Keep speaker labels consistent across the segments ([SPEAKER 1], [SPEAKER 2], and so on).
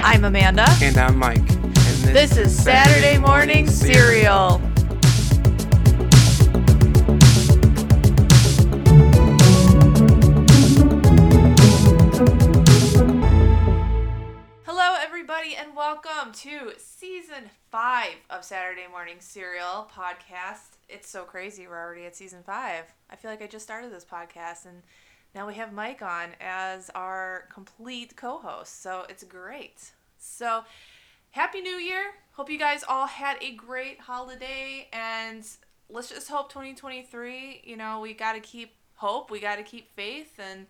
[SPEAKER 1] I'm Amanda.
[SPEAKER 2] And I'm Mike. And
[SPEAKER 1] This is Saturday Morning Cereal. Hello, everybody, and welcome to season five of Saturday Morning Cereal podcast. It's so crazy. We're already at season five. I feel like I just started this podcast, and now we have Mike on as our complete co host. So it's great. So, Happy New Year. Hope you guys all had a great holiday, and let's just hope 2023, you know, we got to keep hope, we got to keep faith, and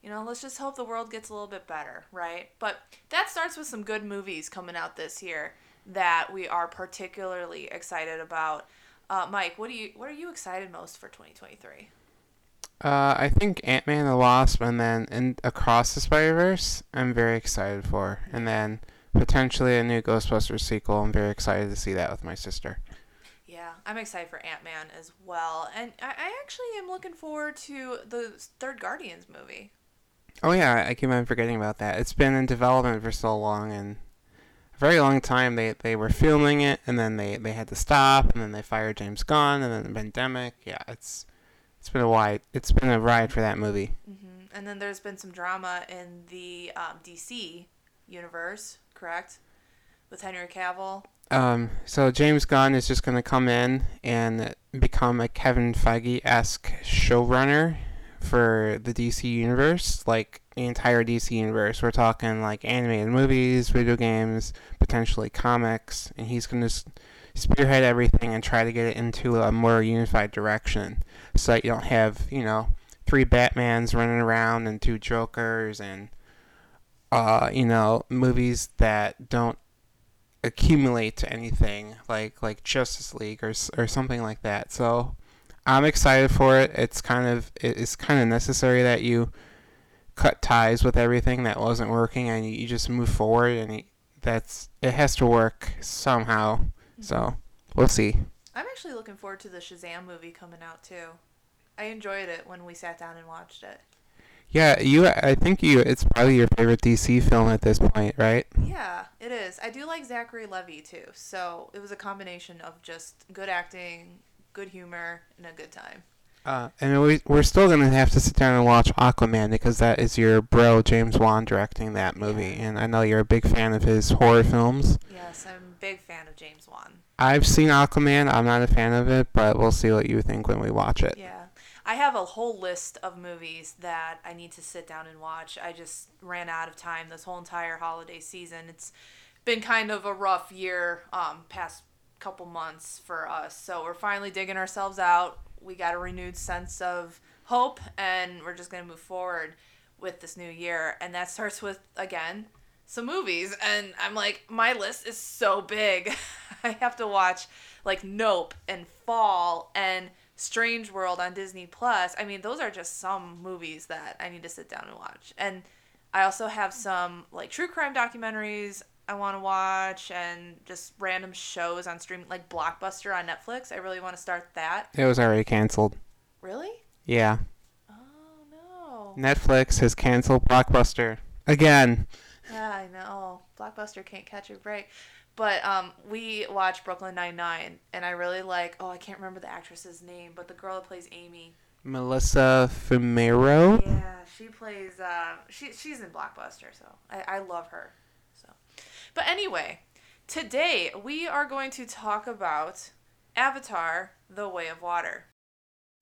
[SPEAKER 1] you know, let's just hope the world gets a little bit better, right? But that starts with some good movies coming out this year that we are particularly excited about. Uh, Mike, what do you what are you excited most for 2023?
[SPEAKER 2] Uh, I think Ant Man and the Wasp, and then in Across the Spider Verse, I'm very excited for, and then potentially a new Ghostbusters sequel. I'm very excited to see that with my sister.
[SPEAKER 1] Yeah, I'm excited for Ant Man as well, and I, I actually am looking forward to the third Guardians movie.
[SPEAKER 2] Oh yeah, I keep on forgetting about that. It's been in development for so long, and a very long time. They they were filming it, and then they they had to stop, and then they fired James Gunn, and then the pandemic. Yeah, it's it's been a wide it's been a ride for that movie.
[SPEAKER 1] hmm And then there's been some drama in the um, DC universe, correct? With Henry Cavill.
[SPEAKER 2] Um, so James Gunn is just going to come in and become a Kevin Feige esque showrunner for the DC universe, like the entire DC universe. We're talking like animated movies, video games, potentially comics, and he's going to spearhead everything and try to get it into a more unified direction, so that you don't have you know three Batmans running around and two Jokers and uh, you know movies that don't accumulate to anything like like Justice League or or something like that. So I'm excited for it. It's kind of it's kind of necessary that you cut ties with everything that wasn't working and you, just move forward and you, that's it has to work somehow. So we'll see.
[SPEAKER 1] I'm actually looking forward to the Shazam movie coming out too. I enjoyed it when we sat down and watched it.
[SPEAKER 2] Yeah, you. I think you. It's probably your favorite DC film at this point, right?
[SPEAKER 1] Yeah, it is. I do like Zachary Levi too. So it was a combination of just good acting, good humor, and a good time.
[SPEAKER 2] Uh, and we, we're still gonna have to sit down and watch Aquaman because that is your bro James Wan directing that movie, and I know you're a big fan of his horror films.
[SPEAKER 1] Yes, I'm a big fan of James Wan.
[SPEAKER 2] I've seen Aquaman. I'm not a fan of it, but we'll see what you think when we watch it.
[SPEAKER 1] Yeah. I have a whole list of movies that I need to sit down and watch. I just ran out of time this whole entire holiday season. It's been kind of a rough year, um, past couple months for us. So we're finally digging ourselves out. We got a renewed sense of hope, and we're just gonna move forward with this new year. And that starts with again some movies. And I'm like, my list is so big. I have to watch like Nope and Fall and Strange World on Disney Plus. I mean, those are just some movies that I need to sit down and watch. And I also have some like true crime documentaries I want to watch and just random shows on streaming like Blockbuster on Netflix. I really want to start that.
[SPEAKER 2] It was already canceled.
[SPEAKER 1] Really?
[SPEAKER 2] Yeah,
[SPEAKER 1] Oh no.
[SPEAKER 2] Netflix has canceled Blockbuster again.
[SPEAKER 1] Yeah, I know. Blockbuster can't catch a break. But um, we watched Brooklyn Nine Nine, and I really like. Oh, I can't remember the actress's name, but the girl that plays Amy.
[SPEAKER 2] Melissa Fumero.
[SPEAKER 1] Yeah, she plays. Uh, she she's in Blockbuster, so I, I love her. But anyway, today we are going to talk about Avatar: The Way of Water.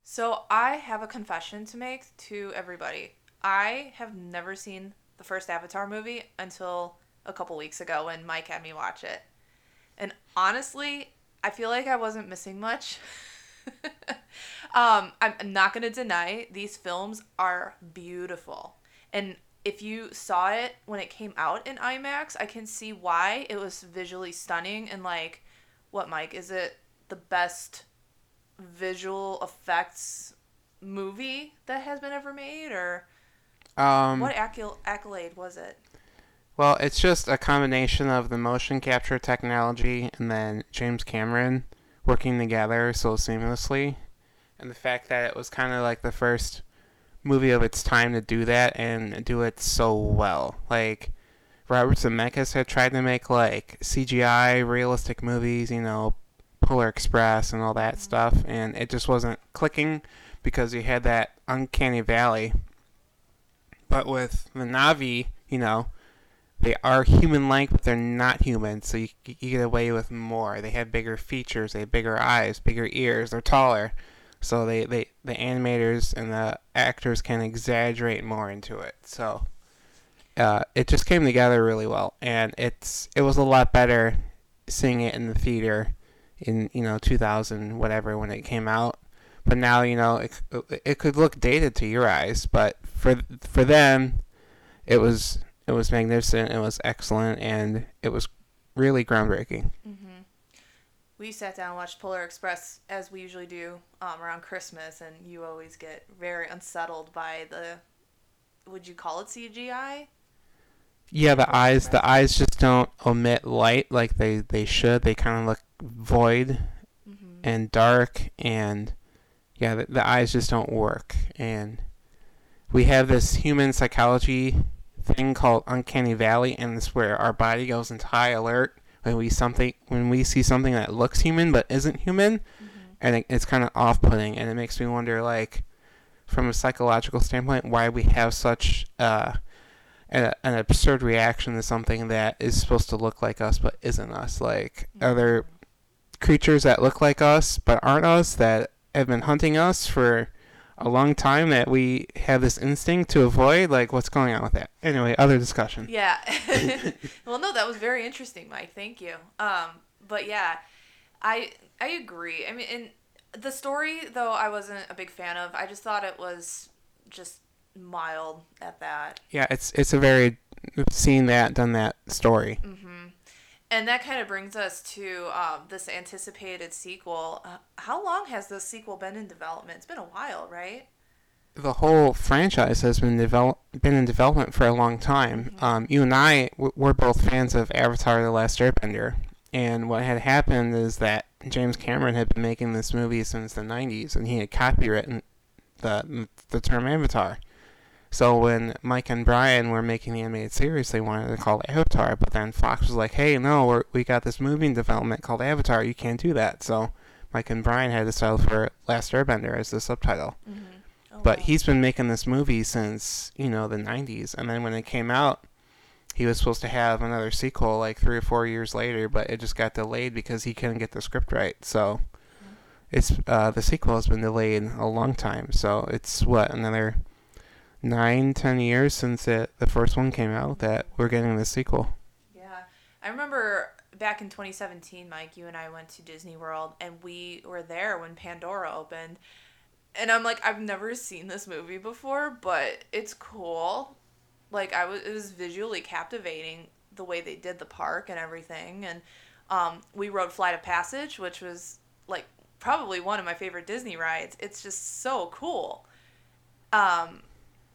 [SPEAKER 1] So I have a confession to make to everybody. I have never seen the first Avatar movie until a couple weeks ago when Mike had me watch it, and honestly, I feel like I wasn't missing much. um, I'm I'm not gonna deny these films are beautiful, and if you saw it when it came out in IMAX, I can see why it was visually stunning and like, what Mike is it the best visual effects movie that has been ever made or
[SPEAKER 2] Um,
[SPEAKER 1] what accol- accolade was it?
[SPEAKER 2] Well, it's just a combination of the motion capture technology and then James Cameron working together so seamlessly, and the fact that it was kind of like the first movie of its time to do that and do it so well. Like Robert Zemeckis had tried to make like CGI realistic movies, you know, Polar Express and all that stuff, and it just wasn't clicking because you had that uncanny valley. But with the Na'vi, you know, they are human-like, but they're not human, so you, you get away with more. They have bigger features, they have bigger eyes, bigger ears, they're taller, so they, they the animators and the actors can exaggerate more into it. So uh, it just came together really well, and it's it was a lot better seeing it in the theater in you know 2000 whatever when it came out. But now you know it it could look dated to your eyes, but for for them, it was it was magnificent. It was excellent, and it was really groundbreaking.
[SPEAKER 1] Mm-hmm. We sat down and watched Polar Express as we usually do um, around Christmas, and you always get very unsettled by the. Would you call it CGI?
[SPEAKER 2] Yeah, the eyes the eyes just don't emit light like they they should. They kind of look void
[SPEAKER 1] Mm-hmm.
[SPEAKER 2] and dark, and yeah, the, the eyes just don't work. And we have this human psychology thing called uncanny valley, and it's where our body goes into high alert when we something when we see something that looks human but isn't human,
[SPEAKER 1] Mm-hmm.
[SPEAKER 2] and it, it's kind of off-putting, and it makes me wonder, like, from a psychological standpoint, why we have such uh, an, an absurd reaction to something that is supposed to look like us but isn't us. Like, are there creatures that look like us but aren't us that have been hunting us for a long time that we have this instinct to avoid? Like, what's going on with that? Anyway, other discussion.
[SPEAKER 1] Yeah. well, no, that was very interesting, Mike. Thank you. Um, but yeah, I I agree. I mean, and the story though I wasn't a big fan of. I just thought it was just mild at that.
[SPEAKER 2] Yeah, it's it's a very seen that done that story.
[SPEAKER 1] Mm-hmm. And that kind of brings us to um, this anticipated sequel. Uh, how long has this sequel been in development? It's been a while, right?
[SPEAKER 2] the whole franchise has been develop been in development for a long time. Um, you and I w- we're both fans of Avatar: The Last Airbender, and what had happened is that James Cameron had been making this movie since the '90s, and he had copywritten the the term Avatar. So when Mike and Bryan were making the animated series, they wanted to call it Avatar, but then Fox was like, "Hey, no, we're, we got this movie in development called Avatar. You can't do that." So Mike and Bryan had to settle for Last Airbender as the subtitle
[SPEAKER 1] Mm-hmm. Oh,
[SPEAKER 2] but
[SPEAKER 1] wow.
[SPEAKER 2] he's been making this movie since you know the 90s and then when it came out he was supposed to have another sequel like three or four years later but it just got delayed because he couldn't get the script right so it's uh, the sequel has been delayed a long time so it's what another nine ten years since it, the first one came out that we're getting the sequel
[SPEAKER 1] Yeah. I remember back in 2017, Mike, you and I went to Disney World and we were there when Pandora opened. And I'm like, I've never seen this movie before, but it's cool. Like I was it was visually captivating the way they did the park and everything and um, we rode Flight of Passage, which was like probably one of my favorite Disney rides. It's just so cool. Um,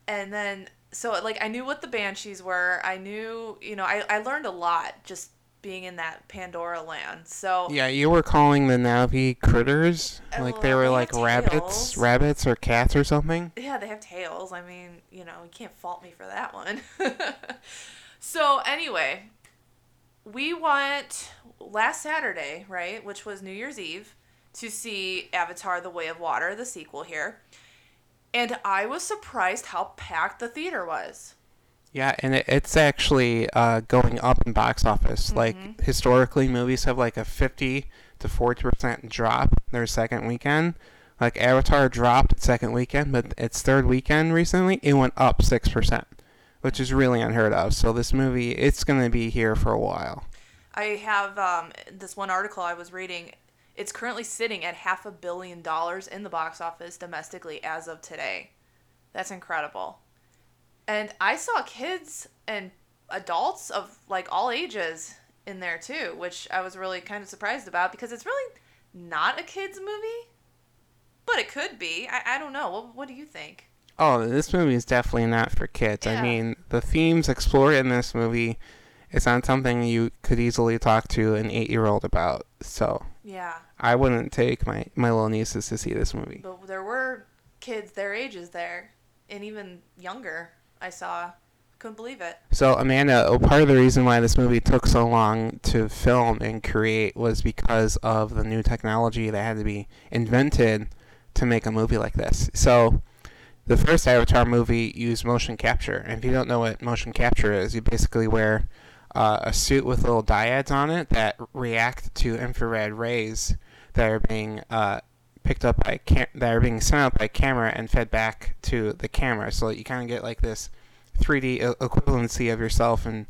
[SPEAKER 1] and then so like I knew what the banshees were. I knew you know I, I learned a lot just being in that Pandora land. So
[SPEAKER 2] yeah you were calling the Na'vi critters
[SPEAKER 1] Uh,
[SPEAKER 2] like they were
[SPEAKER 1] they
[SPEAKER 2] like rabbits
[SPEAKER 1] tails.
[SPEAKER 2] rabbits or cats or something
[SPEAKER 1] yeah, they have tails. I mean, you know, you can't fault me for that one. so anyway, we went last Saturday, right, which was New Year's Eve, to see Avatar: The Way of Water, the sequel here. And I was surprised how packed the theater was.
[SPEAKER 2] Yeah, and it, it's actually uh, going up in box office.
[SPEAKER 1] Mm-hmm.
[SPEAKER 2] Like historically, movies have like a fifty to forty percent drop their second weekend. Like Avatar dropped its second weekend, but its third weekend recently it went up six percent, which is really unheard of. So this movie, it's gonna be here for a while.
[SPEAKER 1] I have um, this one article I was reading. It's currently sitting at half a billion dollars in the box office domestically as of today. That's incredible. And I saw kids and adults of like all ages in there too, which I was really kind of surprised about because it's really not a kids movie, but it could be. I, I don't know. What, what do you think?
[SPEAKER 2] Oh, this movie is definitely not for kids.
[SPEAKER 1] Yeah.
[SPEAKER 2] I mean, the themes explored in this movie is not something you could easily talk to an eight-year-old about. So
[SPEAKER 1] Yeah,
[SPEAKER 2] I wouldn't take my my little nieces to see this movie.
[SPEAKER 1] but there were kids their ages there, and even younger. I saw. couldn't believe it.
[SPEAKER 2] So Amanda, oh, part of the reason why this movie took so long to film and create was because of the new technology that had to be invented to make a movie like this. So the first Avatar movie used motion capture, and if you don't know what motion capture is, you basically wear uh, a suit with little diodes on it that react to infrared rays that are being uh, picked up by cam- that are being sent out by camera and fed back to the camera. So you kind of get like this 3D equivalency of yourself in,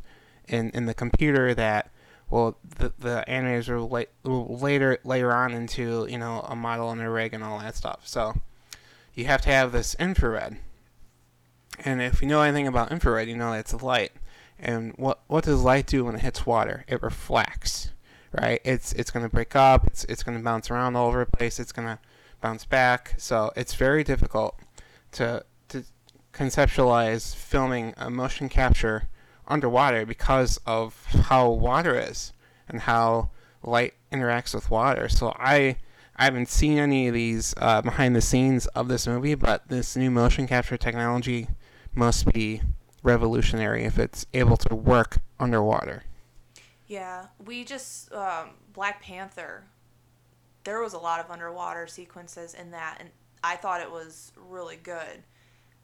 [SPEAKER 2] in, in the computer that well the, the animators will, la- will later later on into you know a model and a rig and all that stuff. So you have to have this infrared. And if you know anything about infrared, you know it's light. And what what does light do when it hits water? It reflects, right? It's it's going to break up. It's it's going to bounce around all over the place. It's going to bounce back. So it's very difficult to to conceptualize filming a motion capture underwater because of how water is and how light interacts with water. So I I haven't seen any of these uh, behind the scenes of this movie, but this new motion capture technology must be revolutionary if it's able to work underwater.
[SPEAKER 1] Yeah, we just um, Black Panther. There was a lot of underwater sequences in that, and I thought it was really good.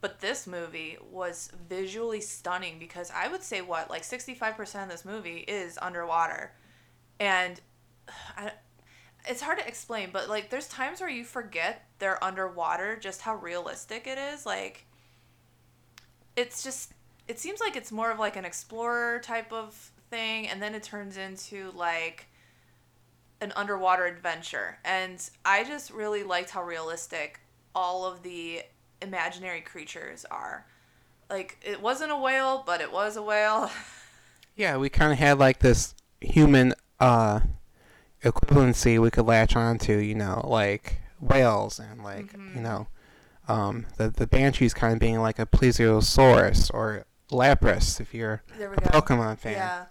[SPEAKER 1] But this movie was visually stunning because I would say what like sixty five percent of this movie is underwater, and I, it's hard to explain. But like, there's times where you forget they're underwater, just how realistic it is. Like, it's just it seems like it's more of like an explorer type of thing and then it turns into like an underwater adventure. And i just really liked how realistic all of the imaginary creatures are. Like it wasn't a whale but it was a whale.
[SPEAKER 2] Yeah we kind of had like this human uh equivalency we could latch onto you know like whales and like mm-hmm. you know um, the the banshees kind of being like a plesiosaurus or Lapras if you're a go. Pokemon fan.
[SPEAKER 1] Yeah.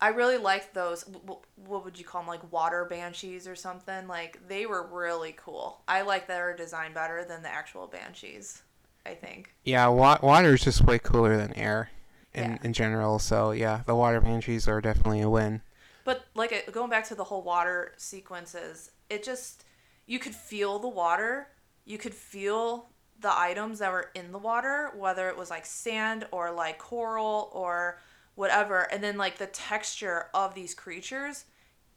[SPEAKER 1] I really liked those. What would you call them? Like water banshees or something? Like they were really cool. I like their design better than the actual banshees. I think.
[SPEAKER 2] Yeah, wa- water is just way cooler than air, in yeah. in general. So yeah, the water banshees are definitely a win.
[SPEAKER 1] But like uh, going back to the whole water sequences, it just you could feel the water. You could feel the items that were in the water, whether it was like sand or like coral or whatever, and then like the texture of these creatures,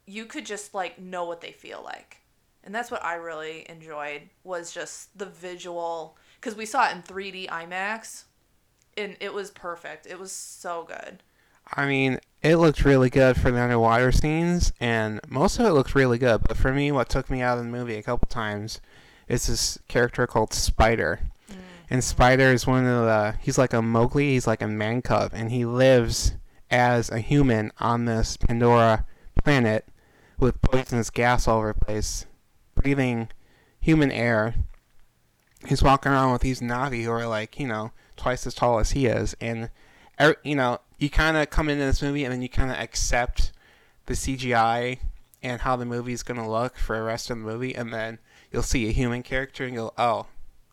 [SPEAKER 1] you could just like know what they feel like. And that's what I really enjoyed was just the visual cuz we saw it in 3D IMAX and it was perfect. It was so good.
[SPEAKER 2] I mean, it looked really good for the underwater scenes and most of it looked really good, but for me what took me out of the movie a couple times is this character called Spider. Mm. And Spider is one of the he's like a Mowgli, he's like a man cub and he lives as a human on this Pandora planet with poisonous gas all over the place, breathing human air. He's walking around with these Na'vi who are like, you know, twice as tall as he is. And, er, you know, you kind of come into this movie and then you kind of accept the CGI and how the movie's going to look for the rest of the movie. And then you'll see a human character and go, oh,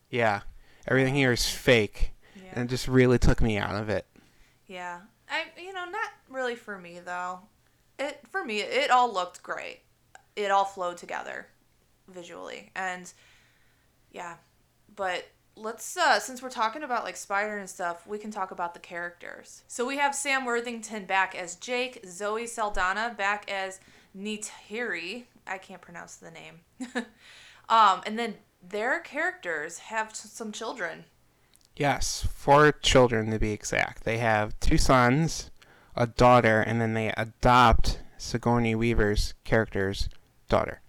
[SPEAKER 2] yeah, everything here is fake. Yeah. And it just really took me out of it.
[SPEAKER 1] Yeah. I, you know, not really for me though. It for me, it all looked great. It all flowed together visually, and yeah. But let's uh since we're talking about like Spider and stuff, we can talk about the characters. So we have Sam Worthington back as Jake, Zoe Saldana back as Neytiri. I can't pronounce the name. Um, and then their characters have some children.
[SPEAKER 2] Yes, four children to be exact. They have two sons, a daughter, and then they adopt Sigourney Weaver's character's daughter.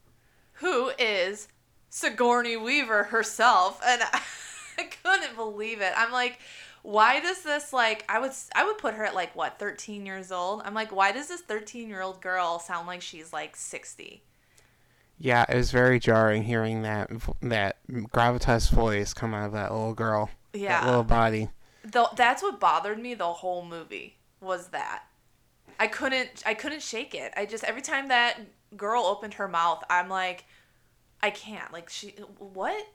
[SPEAKER 1] Who is Sigourney Weaver herself. And I couldn't believe it. I'm like, why does this like I would I would put her at like what 13 years old. I'm like, why does this 13 year old girl sound like she's like 60?
[SPEAKER 2] Yeah, it was very jarring hearing that that gravitas voice come out of that little girl. Yeah, that little body.
[SPEAKER 1] The, that's what bothered me the whole movie was that I couldn't I couldn't shake it. I just every time that girl opened her mouth, I'm like, I can't. Like she what?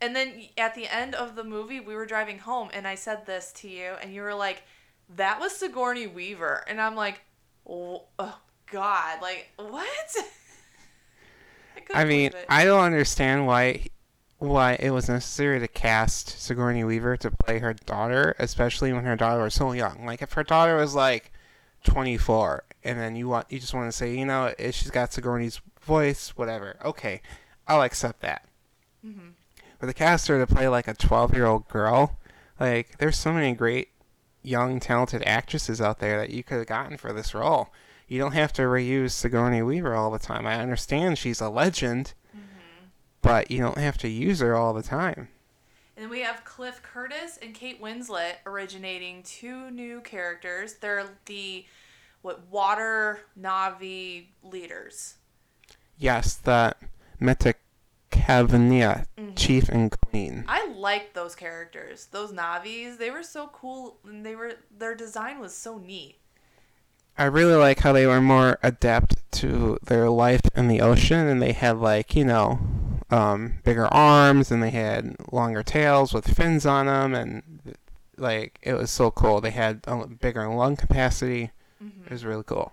[SPEAKER 1] And then at the end of the movie, we were driving home, and I said this to you, and you were like, that was Sigourney Weaver, and I'm like, oh, oh God, like what?
[SPEAKER 2] I, I mean, I don't understand why why it was necessary to cast Sigourney Weaver to play her daughter, especially when her daughter was so young. Like if her daughter was like 24, and then you want you just want to say, you know, if she's got Sigourney's voice, whatever. Okay, I'll accept that. Mm-hmm. But the caster to play like a 12 year old girl, like there's so many great young talented actresses out there that you could have gotten for this role. You don't have to reuse Sigourney Weaver all the time. I understand she's a legend, mm-hmm. but you don't have to use her all the time.
[SPEAKER 1] And we have Cliff Curtis and Kate Winslet originating two new characters. They're the what water Na'vi leaders.
[SPEAKER 2] Yes, the Metkayina mm-hmm. chief and queen.
[SPEAKER 1] I liked those characters. Those Na'vis, they were so cool and they were their design was so neat.
[SPEAKER 2] I really like how they were more adept to their life in the ocean and they had like, you know, um, bigger arms and they had longer tails with fins on them and like it was so cool. They had a bigger lung capacity. Mm-hmm. It was really cool.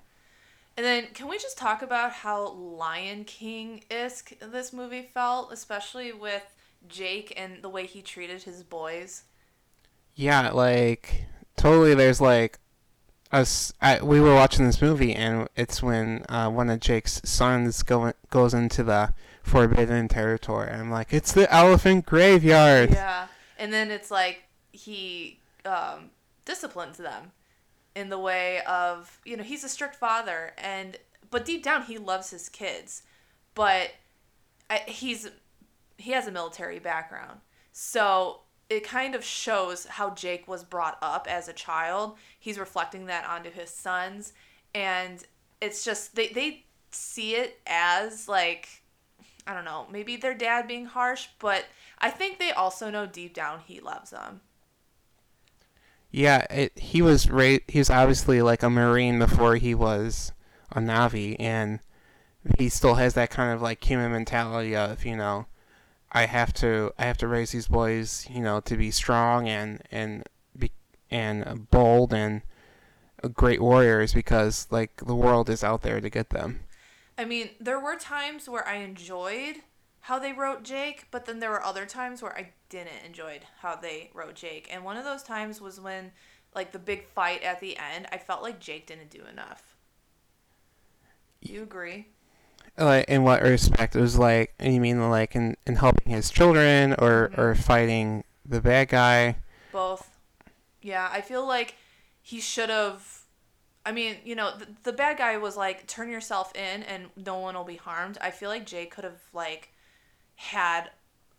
[SPEAKER 1] And then, can we just talk about how Lion King isk this movie felt, especially with Jake and the way he treated his boys?
[SPEAKER 2] Yeah, like totally. There's like us. I, we were watching this movie, and it's when uh, one of Jake's sons go, goes into the forbidden territory. I'm like, it's the elephant graveyard.
[SPEAKER 1] Yeah, and then it's like he um, disciplines them in the way of you know he's a strict father and but deep down he loves his kids but he's he has a military background so it kind of shows how Jake was brought up as a child he's reflecting that onto his sons and it's just they they see it as like I don't know, maybe their dad being harsh, but I think they also know deep down he loves them.
[SPEAKER 2] Yeah, it, he was ra- he was obviously like a marine before he was a Na'vi, and he still has that kind of like human mentality of you know, I have to I have to raise these boys you know to be strong and and be and bold and great warriors because like the world is out there to get them.
[SPEAKER 1] I mean, there were times where I enjoyed how they wrote Jake, but then there were other times where I didn't enjoy how they wrote Jake. And one of those times was when like the big fight at the end, I felt like Jake didn't do enough. You agree?
[SPEAKER 2] Like in what respect? It was like you mean like in, in helping his children or mm-hmm. or fighting the bad guy?
[SPEAKER 1] Both. Yeah, I feel like he should have I mean, you know, the, the bad guy was like turn yourself in and no one will be harmed. I feel like jay could have like had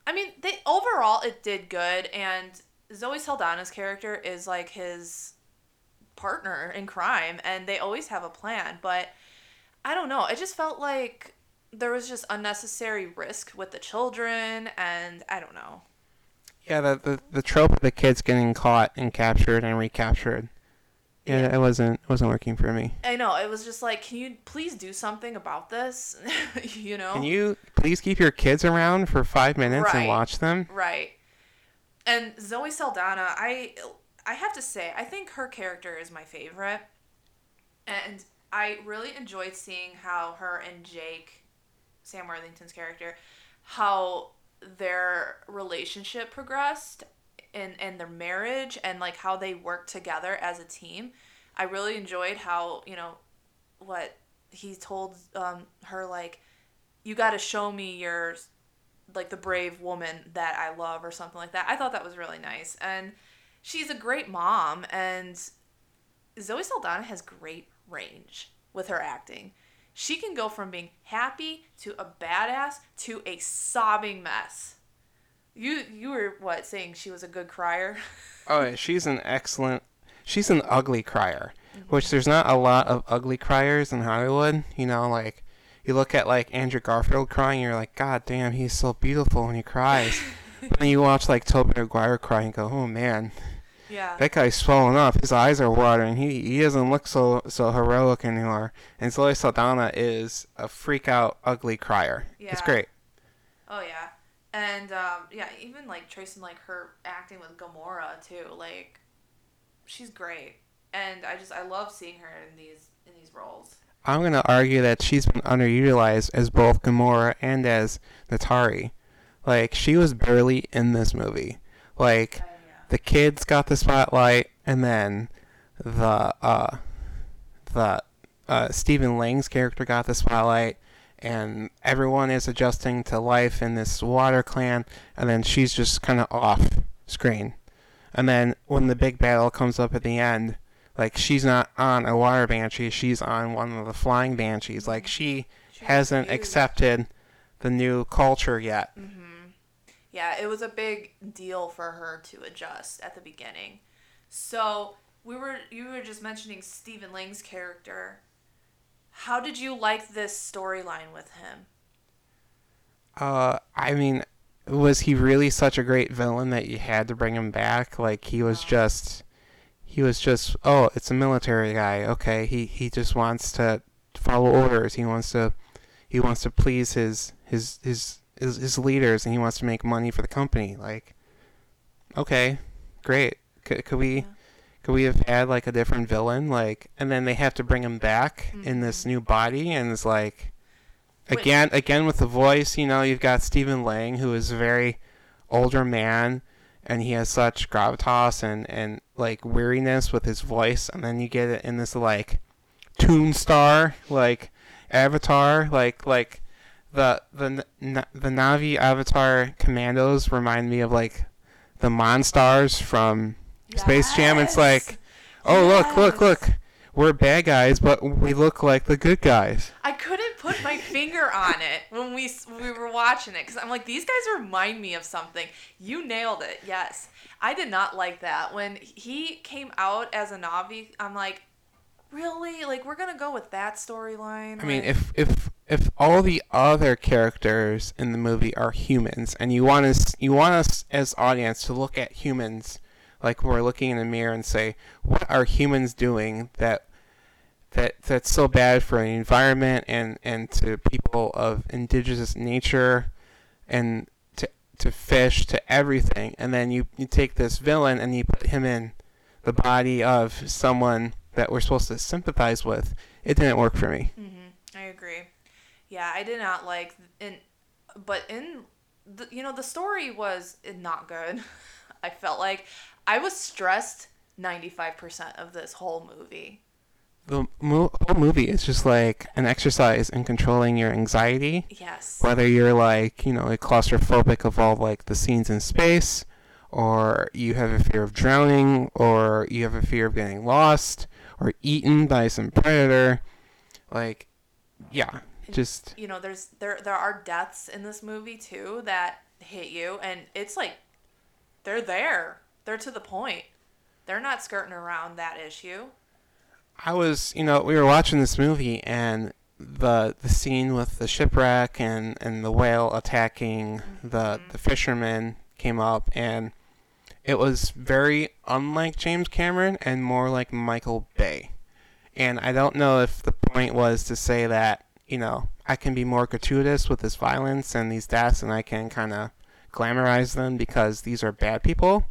[SPEAKER 1] I mean, they overall it did good and Zoe Saldana's character is like his partner in crime and they always have a plan, but I don't know. I just felt like there was just unnecessary risk with the children and I don't know.
[SPEAKER 2] Yeah, the the, the trope of the kids getting caught and captured and recaptured yeah, yeah, it wasn't it wasn't working for me.
[SPEAKER 1] I know. It was just like, can you please do something about this? you know.
[SPEAKER 2] Can you please keep your kids around for five minutes right. and watch them?
[SPEAKER 1] Right. And Zoe Saldana, I I have to say, I think her character is my favorite, and I really enjoyed seeing how her and Jake, Sam Worthington's character, how their relationship progressed and and their marriage and like how they work together as a team. I really enjoyed how you know what he told um, her like you got to show me your like the brave woman that I love or something like that. I thought that was really nice and she's a great mom and Zoe Saldana has great range with her acting. She can go from being happy to a badass to a sobbing mess. You you were what saying she was a good crier?
[SPEAKER 2] oh, yeah, she's an excellent. She's an ugly crier, mm-hmm. which there's not a lot of ugly criers in Hollywood. You know, like you look at like Andrew Garfield crying, you're like, God damn, he's so beautiful when he cries. but then you watch like Tobey Maguire cry and go, Oh man.
[SPEAKER 1] Yeah.
[SPEAKER 2] That guy's swollen up. His eyes are watering. He he doesn't look so so heroic anymore. And Zoe Saldana is a freak out ugly crier. Yeah. It's great.
[SPEAKER 1] Oh yeah. And um, yeah, even like tracing like her acting with Gamora too, like she's great. and I just I love seeing her in these in these roles.
[SPEAKER 2] I'm gonna argue that she's been underutilized as both Gamora and as Natari. Like she was barely in this movie. Like. The kids got the spotlight, and then the uh, the uh, Stephen Lang's character got the spotlight, and everyone is adjusting to life in this water clan, and then she's just kind of off screen. And then when the big battle comes up at the end, like she's not on a water banshee, she's on one of the flying banshees. Like she
[SPEAKER 1] She
[SPEAKER 2] hasn't accepted the new culture yet.
[SPEAKER 1] Mm-hmm. Yeah, it was a big deal for her to adjust at the beginning. So we were you were just mentioning Stephen Lang's character. How did you like this storyline with him?
[SPEAKER 2] Uh, I mean, was he really such a great villain that you had to bring him back? Like he was just, he was just. Oh, it's a military guy. Okay, he he just wants to follow orders. He wants to, he wants to please his his his his, his leaders, and he wants to make money for the company. Like, okay, great. Could could we?
[SPEAKER 1] Yeah.
[SPEAKER 2] Could we have had like a different villain, like, and then they have to bring him back in this mm-hmm. new body, and it's like,
[SPEAKER 1] Wait.
[SPEAKER 2] again, again with the voice, you know, you've got Stephen Lang, who is a very older man, and he has such gravitas and and like weariness with his voice, and then you get it in this like Toon Star, like Avatar, like like the the the Na'vi Avatar commandos remind me of like the Monstars from Space Jam. It's like, oh look, look, look, we're bad guys, but we look like the good guys.
[SPEAKER 1] I couldn't put my finger on it when we we were watching it because I'm like, these guys remind me of something. You nailed it. Yes, I did not like that when he came out as a Na'vi. I'm like, really? Like we're gonna go with that storyline?
[SPEAKER 2] I mean, if if if all the other characters in the movie are humans, and you want us you want us as audience to look at humans like we're looking in a mirror and say, what are humans doing that that that's so bad for the environment and and to people of indigenous nature and to to fish to everything and then you you take this villain and you put him in the body of someone that we're supposed to sympathize with it didn't work for me
[SPEAKER 1] Mm-hmm. I agree. Yeah, I did not like in, but in the you know the story was not good. I felt like I was stressed ninety five percent of this whole movie.
[SPEAKER 2] the mo- whole movie is just like an exercise in controlling your anxiety
[SPEAKER 1] Yes.
[SPEAKER 2] whether you're like you know like claustrophobic of all like the scenes in space or you have a fear of drowning or you have a fear of getting lost or eaten by some predator like yeah just
[SPEAKER 1] You know, there's there there are deaths in this movie too that hit you, and it's like they're there. They're to the point. They're not skirting around that issue.
[SPEAKER 2] I was, you know, we were watching this movie and the the scene with the shipwreck and, and the whale attacking the mm-hmm. the fisherman came up and it was very unlike James Cameron and more like Michael Bay. And I don't know if the point was to say that, you know, I can be more gratuitous with this violence and these deaths and I can kind of glamorize them because these are bad people.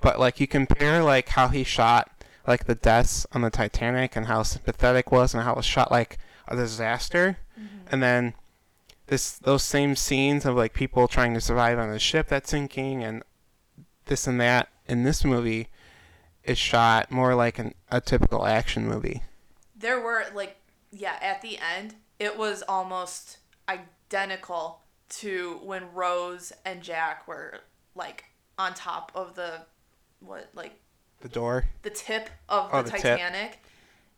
[SPEAKER 2] But like you compare like how he shot like the deaths on the Titanic and how sympathetic was and how it was shot like a disaster, mm-hmm. and then this those same scenes of like people trying to survive on a ship that's sinking and this and that in this movie is shot more like an, a typical action movie.
[SPEAKER 1] There were like yeah, at the end, it was almost identical to when Rose and Jack were like on top of the what like
[SPEAKER 2] The door.
[SPEAKER 1] the tip of oh, the,
[SPEAKER 2] Oh, the tip.
[SPEAKER 1] Titanic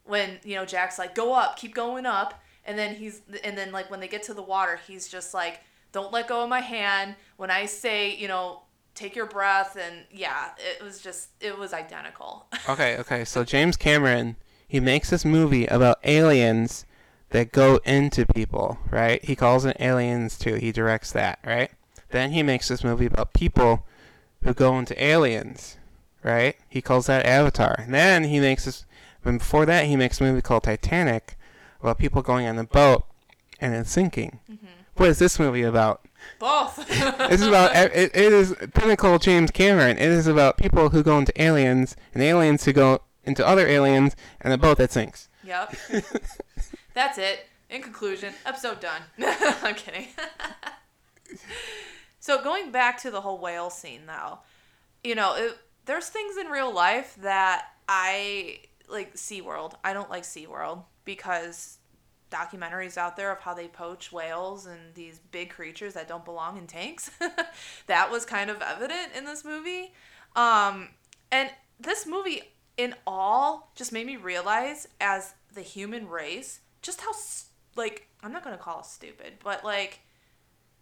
[SPEAKER 1] when you know Jack's like go up, keep going up, and then he's and then like when they get to the water, he's just like don't let go of my hand when I say you know take your breath and yeah, it was just it was identical.
[SPEAKER 2] Okay, okay. So James Cameron, he makes this movie about aliens that go into people, right? He calls it Aliens too. He directs that, right? Then he makes this movie about people who go into aliens, right? He calls that Avatar. And then he makes this and before that he makes a movie called Titanic about people going on a boat and it's sinking. Mm-hmm. What is this movie about?
[SPEAKER 1] Both.
[SPEAKER 2] This is about it, it is pinnacle James Cameron. It is about people who go into aliens and aliens who go into other aliens and a boat that sinks.
[SPEAKER 1] Yep. That's it. In conclusion, episode done. I'm kidding. so going back to the whole whale scene though, you know, it, there's things in real life that I like SeaWorld. I don't like SeaWorld because documentaries out there of how they poach whales and these big creatures that don't belong in tanks. that was kind of evident in this movie. Um, and this movie in all just made me realize as the human race just how like I'm not to call it stupid, but like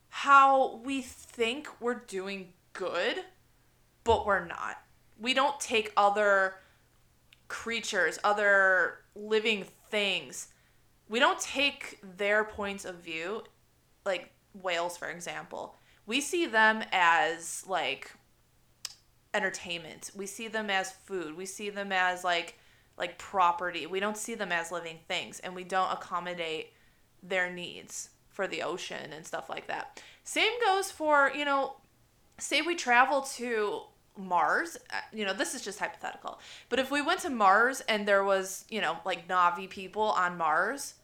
[SPEAKER 1] how we think we're doing good, but we're not. We don't take other creatures, other living things. We don't take their points of view, like whales, for example. We see them as like entertainment. We see them as food. We see them as like like property. We don't see them as living things and we don't accommodate their needs for the ocean and stuff like that. Same goes for, you know, say we travel to Mars, uh, you know, this is just hypothetical. But if we went to Mars and there was, you know, like Na'vi people on Mars,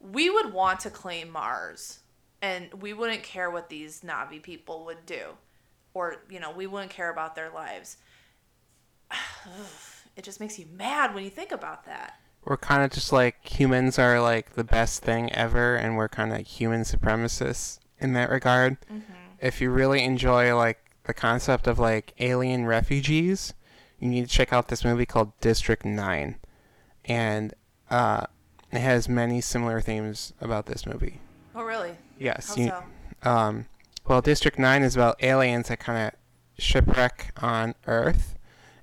[SPEAKER 1] we would want to claim Mars and we wouldn't care what these Na'vi people would do. Or, you know, we wouldn't care about their lives. it just makes you mad when you think about that.
[SPEAKER 2] We're kind of just like humans are like the best thing ever, and we're kind of human supremacists in that regard. Mm-hmm. If you really enjoy like the concept of like alien refugees, you need to check out this movie called District Nine, and uh, it has many similar themes about this movie.
[SPEAKER 1] Oh, really?
[SPEAKER 2] Yes. You, so? Um, well, District Nine is about aliens that kind of shipwreck on Earth,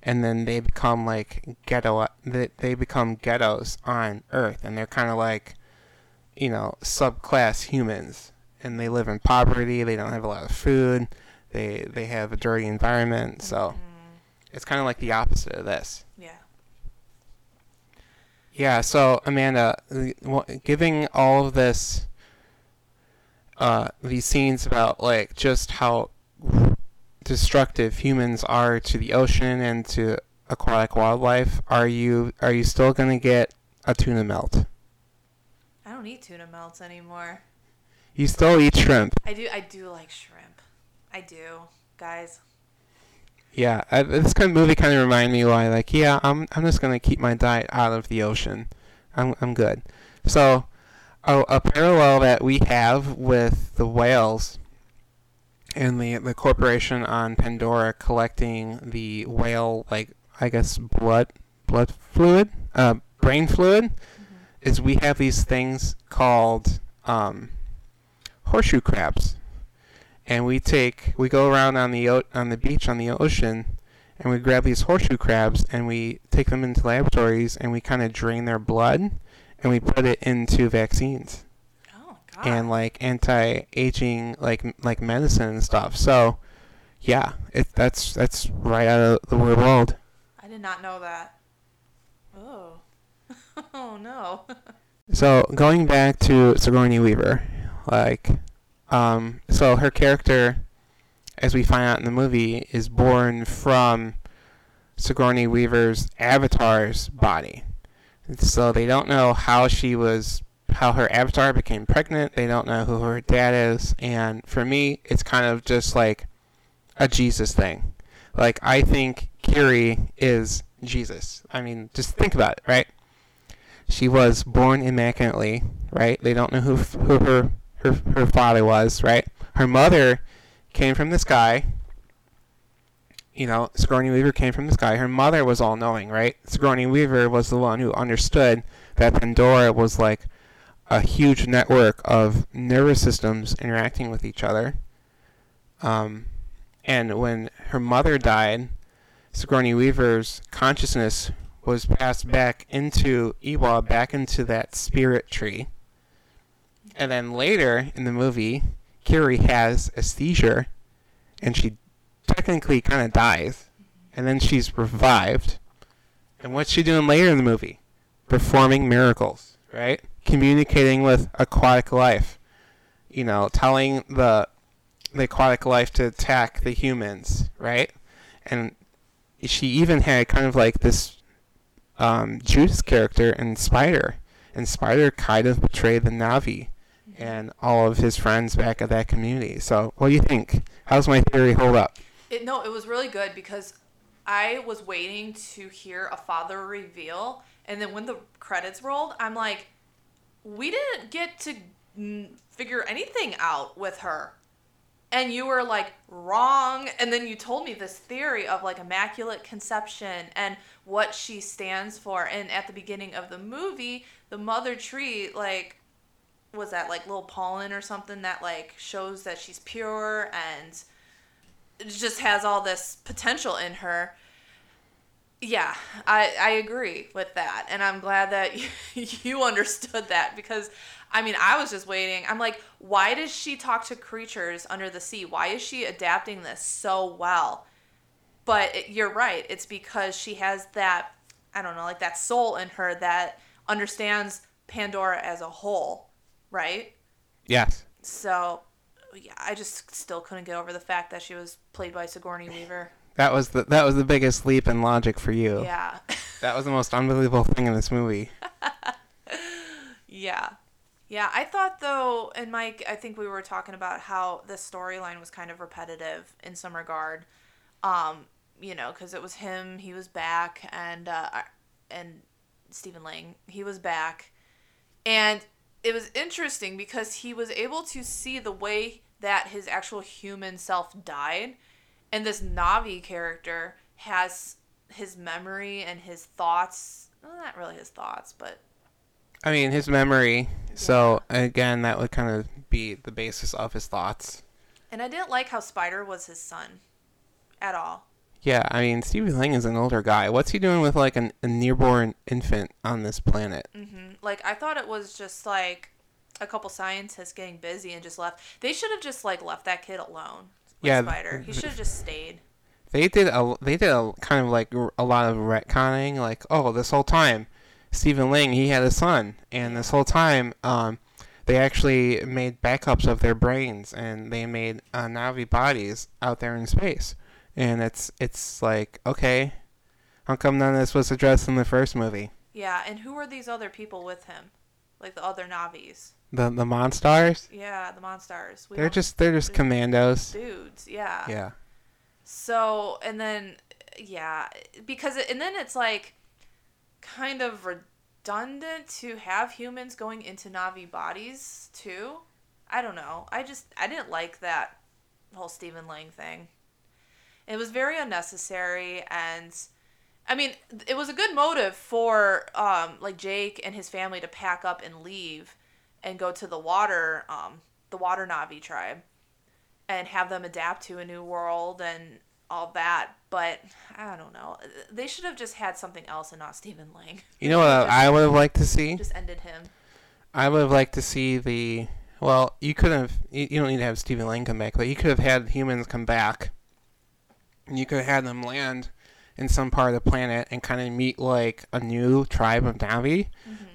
[SPEAKER 2] and then they become like ghetto. They they become ghettos on Earth, and they're kind of like, you know, subclass humans, and they live in poverty. They don't have a lot of food they they have a dirty environment, so mm-hmm. it's kind of like the opposite of this.
[SPEAKER 1] Yeah.
[SPEAKER 2] Yeah. So Amanda, giving all of this, uh, these scenes about like just how destructive humans are to the ocean and to aquatic wildlife, are you are you still gonna get a tuna melt?
[SPEAKER 1] I don't eat tuna melts anymore.
[SPEAKER 2] You still eat shrimp.
[SPEAKER 1] I do. I do like shrimp. I do, guys.
[SPEAKER 2] Yeah, I, this kind of movie kind of reminded me why, like, yeah, I'm I'm just gonna keep my diet out of the ocean. I'm I'm good. So, a, a parallel that we have with the whales and the the corporation on Pandora collecting the whale, like I guess blood blood fluid, uh, brain fluid, mm-hmm. is we have these things called um, horseshoe crabs and we take we go around on the on the beach on the ocean and we grab these horseshoe crabs and we take them into laboratories and we kind of drain their blood and we put it into vaccines
[SPEAKER 1] God.
[SPEAKER 2] and like anti-aging like like medicine and stuff. So yeah it that's that's right out of the world.
[SPEAKER 1] I did not know that. Oh. Oh no.
[SPEAKER 2] So going back to sigourney weaver like um, so her character, as we find out in the movie, is born from Sigourney Weaver's avatar's body. So they don't know how she was, how her avatar became pregnant. They don't know who her dad is. And for me, it's kind of just like a Jesus thing. Like, I think Kiri is Jesus. I mean, just think about it, right? She was born immaculately, right? They don't know who, who her her her father was, right? Her mother came from the sky. You know, Sigourney Weaver came from the sky. Her mother was all knowing, right? Sigourney Weaver was the one who understood that Pandora was like a huge network of nervous systems interacting with each other. Um, and when her mother died, Sigourney Weaver's consciousness was passed back into Eywa, back into that spirit tree and then later in the movie, Kiri has a seizure, and she technically kind of dies, and then she's revived. And what's she doing later in the movie? Performing miracles, right? Communicating with aquatic life. You know, telling the the aquatic life to attack the humans, right? And she even had kind of like this um, Judas character and Spider, and Spider kind of betrayed the Na'vi and all of his friends back at that community. So, what do you think? How's my theory hold up?
[SPEAKER 1] It, no, it was really good because I was waiting to hear a father reveal, and then when the credits rolled, I'm like, we didn't get to figure anything out with her. And you were like, wrong. And then you told me this theory of like immaculate conception and what she stands for. And at the beginning of the movie, the mother tree, like, was that like little pollen or something that like shows that she's pure and just has all this potential in her. Yeah, I I agree with that, and I'm glad that you understood that because I mean I was just waiting. I'm like, why does she talk to creatures under the sea? Why is she adapting this so well? But it, you're right. It's because she has that I don't know, like that soul in her that understands Pandora as a whole, right?
[SPEAKER 2] Yes.
[SPEAKER 1] So, yeah, I just still couldn't get over the fact that she was played by Sigourney Weaver.
[SPEAKER 2] That was the that was the biggest leap in logic for you.
[SPEAKER 1] Yeah.
[SPEAKER 2] That was the most unbelievable thing in this movie.
[SPEAKER 1] yeah. Yeah, I thought though, and Mike, I think we were talking about how the storyline was kind of repetitive in some regard. Um, you know, because it was him, he was back, and uh, and Stephen Lang, he was back, and it was interesting because he was able to see the way that his actual human self died, and this Na'vi character has his memory and his thoughts. Well, not really his thoughts, but
[SPEAKER 2] I mean, his memory. So again, that would kind of be the basis of his thoughts.
[SPEAKER 1] And I didn't like how Spider was his son, at all.
[SPEAKER 2] Yeah, I mean, Stephen Lang is an older guy. What's he doing with like an, a nearborn infant on this planet?
[SPEAKER 1] hmm Like I thought it was just like a couple scientists getting busy and just left. They should have just like left that kid alone.
[SPEAKER 2] Yeah,
[SPEAKER 1] Spider. He should have just stayed.
[SPEAKER 2] They did a they did a kind of like a lot of retconning. Like, oh, this whole time, Stephen Lang he had a son, and this whole time, um, they actually made backups of their brains, and they made uh, Na'vi bodies out there in space. And it's it's like okay, how come none of this was addressed in the first movie?
[SPEAKER 1] Yeah, and who were these other people with him? Like the other Na'vis.
[SPEAKER 2] The the Monstars,
[SPEAKER 1] Yeah, the Monstars. We
[SPEAKER 2] they're just they're just commandos.
[SPEAKER 1] dudes. Yeah.
[SPEAKER 2] Yeah.
[SPEAKER 1] So and then yeah, because it, and then it's like kind of redundant to have humans going into Na'vi bodies too. I don't know. I just I didn't like that whole Stephen Lang thing. It was very unnecessary and I mean, it was a good motive for um like Jake and his family to pack up and leave and go to the water um the water Na'vi tribe and have them adapt to a new world and all that. But I don't know. They should have just had something else and not Stephen Lang.
[SPEAKER 2] You know what I would have liked to see?
[SPEAKER 1] Just ended him.
[SPEAKER 2] I would have liked to see the. Well, you could have. You, you don't need to have Stephen Lang come back, but you could have had humans come back. And you could have had them land in some part of the planet and kind of meet like a new tribe of Na'vi,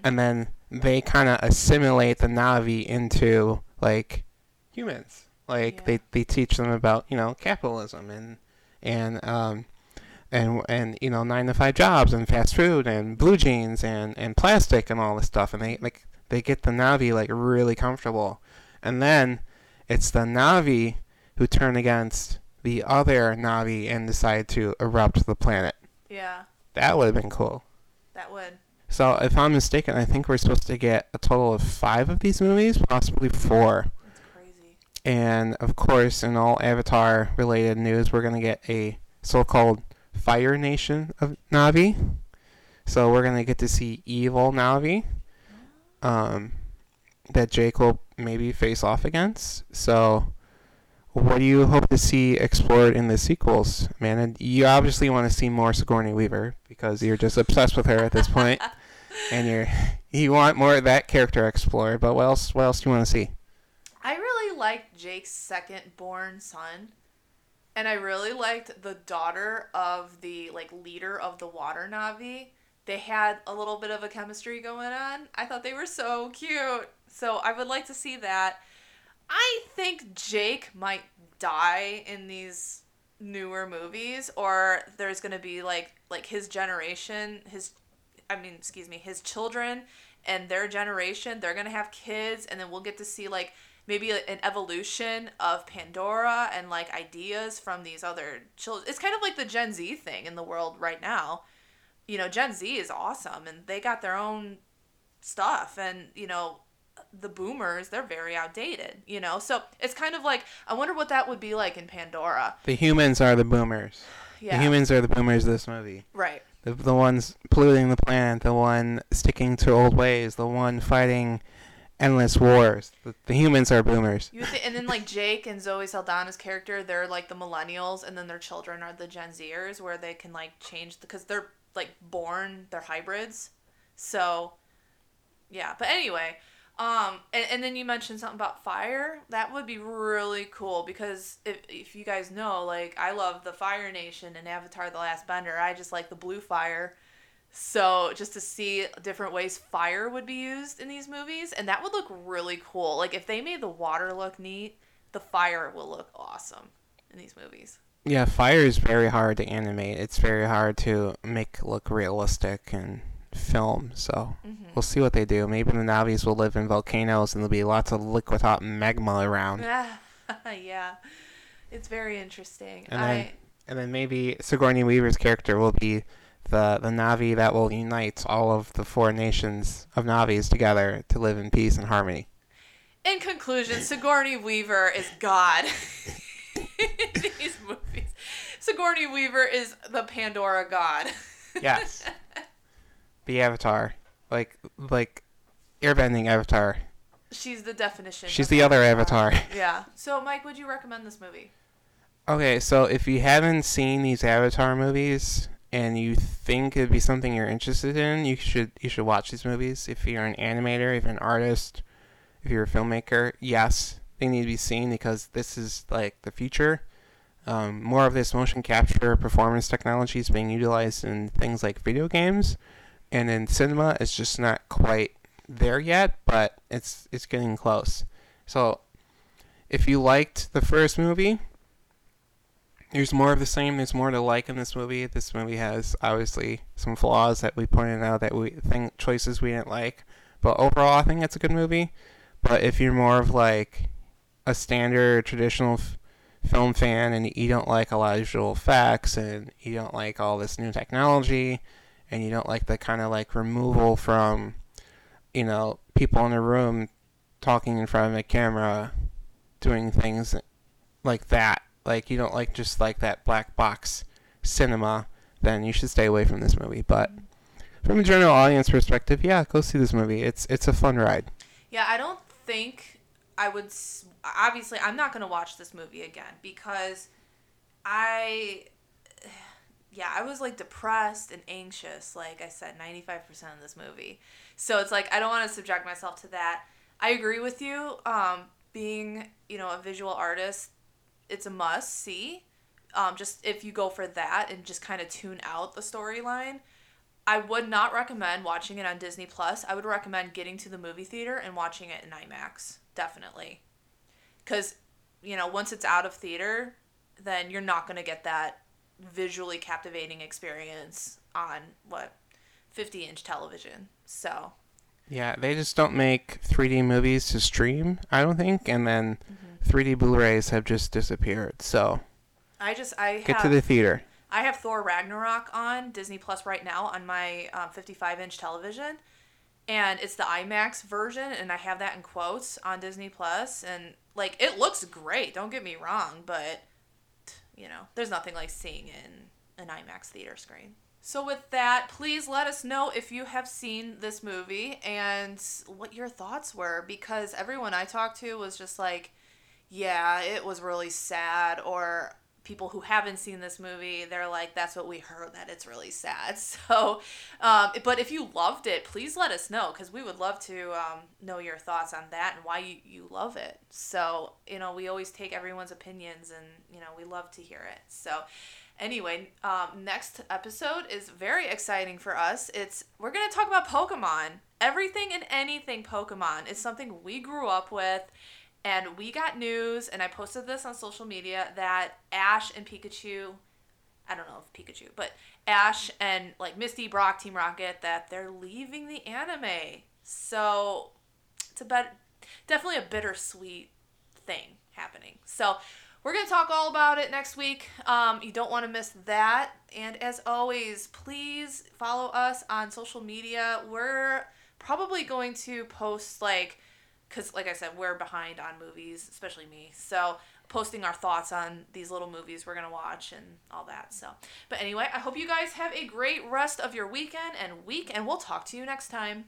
[SPEAKER 2] and then they kind of assimilate the Na'vi into like humans. Like
[SPEAKER 1] Yeah.
[SPEAKER 2] they, they teach them about you know capitalism and and um and and you know nine to five jobs and fast food and blue jeans and and plastic and all this stuff and they like they get the Na'vi like really comfortable and then it's the Na'vi who turn against the other Na'vi and decide to erupt the planet.
[SPEAKER 1] Yeah,
[SPEAKER 2] That would have been cool.
[SPEAKER 1] that would.
[SPEAKER 2] So if I'm mistaken, I think we're supposed to get a total of five of these movies, possibly four.
[SPEAKER 1] That's crazy.
[SPEAKER 2] And of course, in all Avatar related news, we're going to get a so called Fire Nation of Na'vi. So we're going to get to see evil Na'vi um, that Jake will maybe face off against. So, what do you hope to see explored in the sequels, man? And you obviously want to see more Sigourney Weaver because you're just obsessed with her at this point, and you're you want more of that character explored. But what else? What else do you want to see?
[SPEAKER 1] I really liked Jake's second born son. And I really liked the daughter of the like leader of the water Na'vi. They had a little bit of a chemistry going on. I thought they were so cute. So I would like to see that. I think Jake might die in these newer movies or there's going to be like like his generation, his I mean, excuse me, his children and their generation, they're gonna have kids, and then we'll get to see like maybe an evolution of Pandora and like ideas from these other children. It's kind of like the Gen Z thing in the world right now. You know, Gen Z is awesome, and they got their own stuff, and you know, the boomers they're very outdated you know so it's kind of like i wonder what that would be like in pandora
[SPEAKER 2] The humans are the boomers.
[SPEAKER 1] Yeah
[SPEAKER 2] The humans are the boomers of this movie.
[SPEAKER 1] right
[SPEAKER 2] The, the ones polluting the planet, the one sticking to old ways, the one fighting endless wars. The, the humans are boomers.
[SPEAKER 1] you thi- and then like jake and zoe saldana's character they're like the millennials and then their children are the gen zers where they can like change because they're like born they're hybrids so yeah but anyway um and, and then you mentioned something about fire. That would be really cool because if, if you guys know like i love the fire nation and avatar the last bender. I just like the blue fire. So just to see different ways fire would be used in these movies and that would look really cool. Like if they made the water look neat the fire will look awesome in these movies.
[SPEAKER 2] Yeah, fire is very hard to animate. It's very hard to make look realistic and film. So
[SPEAKER 1] mm-hmm.
[SPEAKER 2] we'll see what they do. Maybe the Na'vis will live in volcanoes and there'll be lots of liquid hot magma around.
[SPEAKER 1] yeah it's very interesting
[SPEAKER 2] And
[SPEAKER 1] i
[SPEAKER 2] then- And then maybe Sigourney Weaver's character will be the the Na'vi that will unite all of the four nations of Na'vis together to live in peace and harmony.
[SPEAKER 1] in conclusion sigourney weaver is god in these movies sigourney weaver is the pandora god
[SPEAKER 2] Yes. The Avatar, like like airbending Avatar.
[SPEAKER 1] she's the definition
[SPEAKER 2] She's the other Avatar.
[SPEAKER 1] yeah so mike would you recommend this movie
[SPEAKER 2] Okay, so if you haven't seen these Avatar movies and you think it'd be something you're interested in, you should you should watch these movies. If you're an animator, if you're an artist, if you're a filmmaker, yes, they need to be seen because this is like the future. Um, more of this motion capture performance technology is being utilized in things like video games, and in cinema, it's just not quite there yet, but it's it's getting close. So, if you liked the first movie, there's more of the same. There's more to like in this movie. This movie has obviously some flaws that we pointed out that we think choices we didn't like, but overall, I think it's a good movie. But if you're more of like a standard traditional f- film fan and you don't like a lot of visual effects and you don't like all this new technology and you don't like the kind of like removal from, you know, people in a room talking in front of a camera, doing things like that like you don't like just like that black box cinema, then you should stay away from this movie. But from a general audience perspective, yeah, go see this movie. It's it's a fun ride.
[SPEAKER 1] Yeah, I don't think I would. Obviously, I'm not to watch this movie again because I. Yeah, I was like depressed and anxious, like I said, 95% of this movie. So it's like, I don't want to subject myself to that. I agree with you. Um, being, you know, a visual artist, it's a must see. Um, just if you go for that and just kind of tune out the storyline. I would not recommend watching it on Disney Plus. I would recommend getting to the movie theater and watching it in IMAX. Definitely. Cuz you know, once it's out of theater, then you're not going to get that visually captivating experience on what 50-inch television. So,
[SPEAKER 2] Yeah, they just don't make 3D movies to stream. I don't think, and then 3D Blu-rays have just disappeared. So
[SPEAKER 1] I just I
[SPEAKER 2] get
[SPEAKER 1] have
[SPEAKER 2] to the theater.
[SPEAKER 1] I have Thor Ragnarok on Disney Plus right now on my um, 55 inch television. And it's the IMAX version, and I have that in quotes on Disney And, like, it looks great, don't get me wrong, but, you know, there's nothing like seeing in an IMAX theater screen. So, with that, please let us know if you have seen this movie and what your thoughts were, because everyone I talked to was just like, yeah, it was really sad, or people who haven't seen this movie, they're like, that's what we heard, that it's really sad. So, um, but if you loved it, please let us know because we would love to um, know your thoughts on that and why you, you love it. So, you know, we always take everyone's opinions and, you know, we love to hear it. So, anyway, um, next episode is very exciting for us. It's we're gonna talk about Pokemon. Everything and anything Pokemon is something we grew up with, and we got news. And I posted this on social media that Ash and Pikachu. I don't know if Pikachu, but Ash and like Misty, Brock, Team Rocket, that they're leaving the anime. So it's a bet, definitely a bittersweet thing happening. So we're going to talk all about it next week. Um, you don't want to miss that. And as always, please follow us on social media. We're probably going to post like, because like I said, we're behind on movies, especially me. So posting our thoughts on these little movies we're to watch and all that. So, but anyway, I hope you guys have a great rest of your weekend and week, and we'll talk to you next time.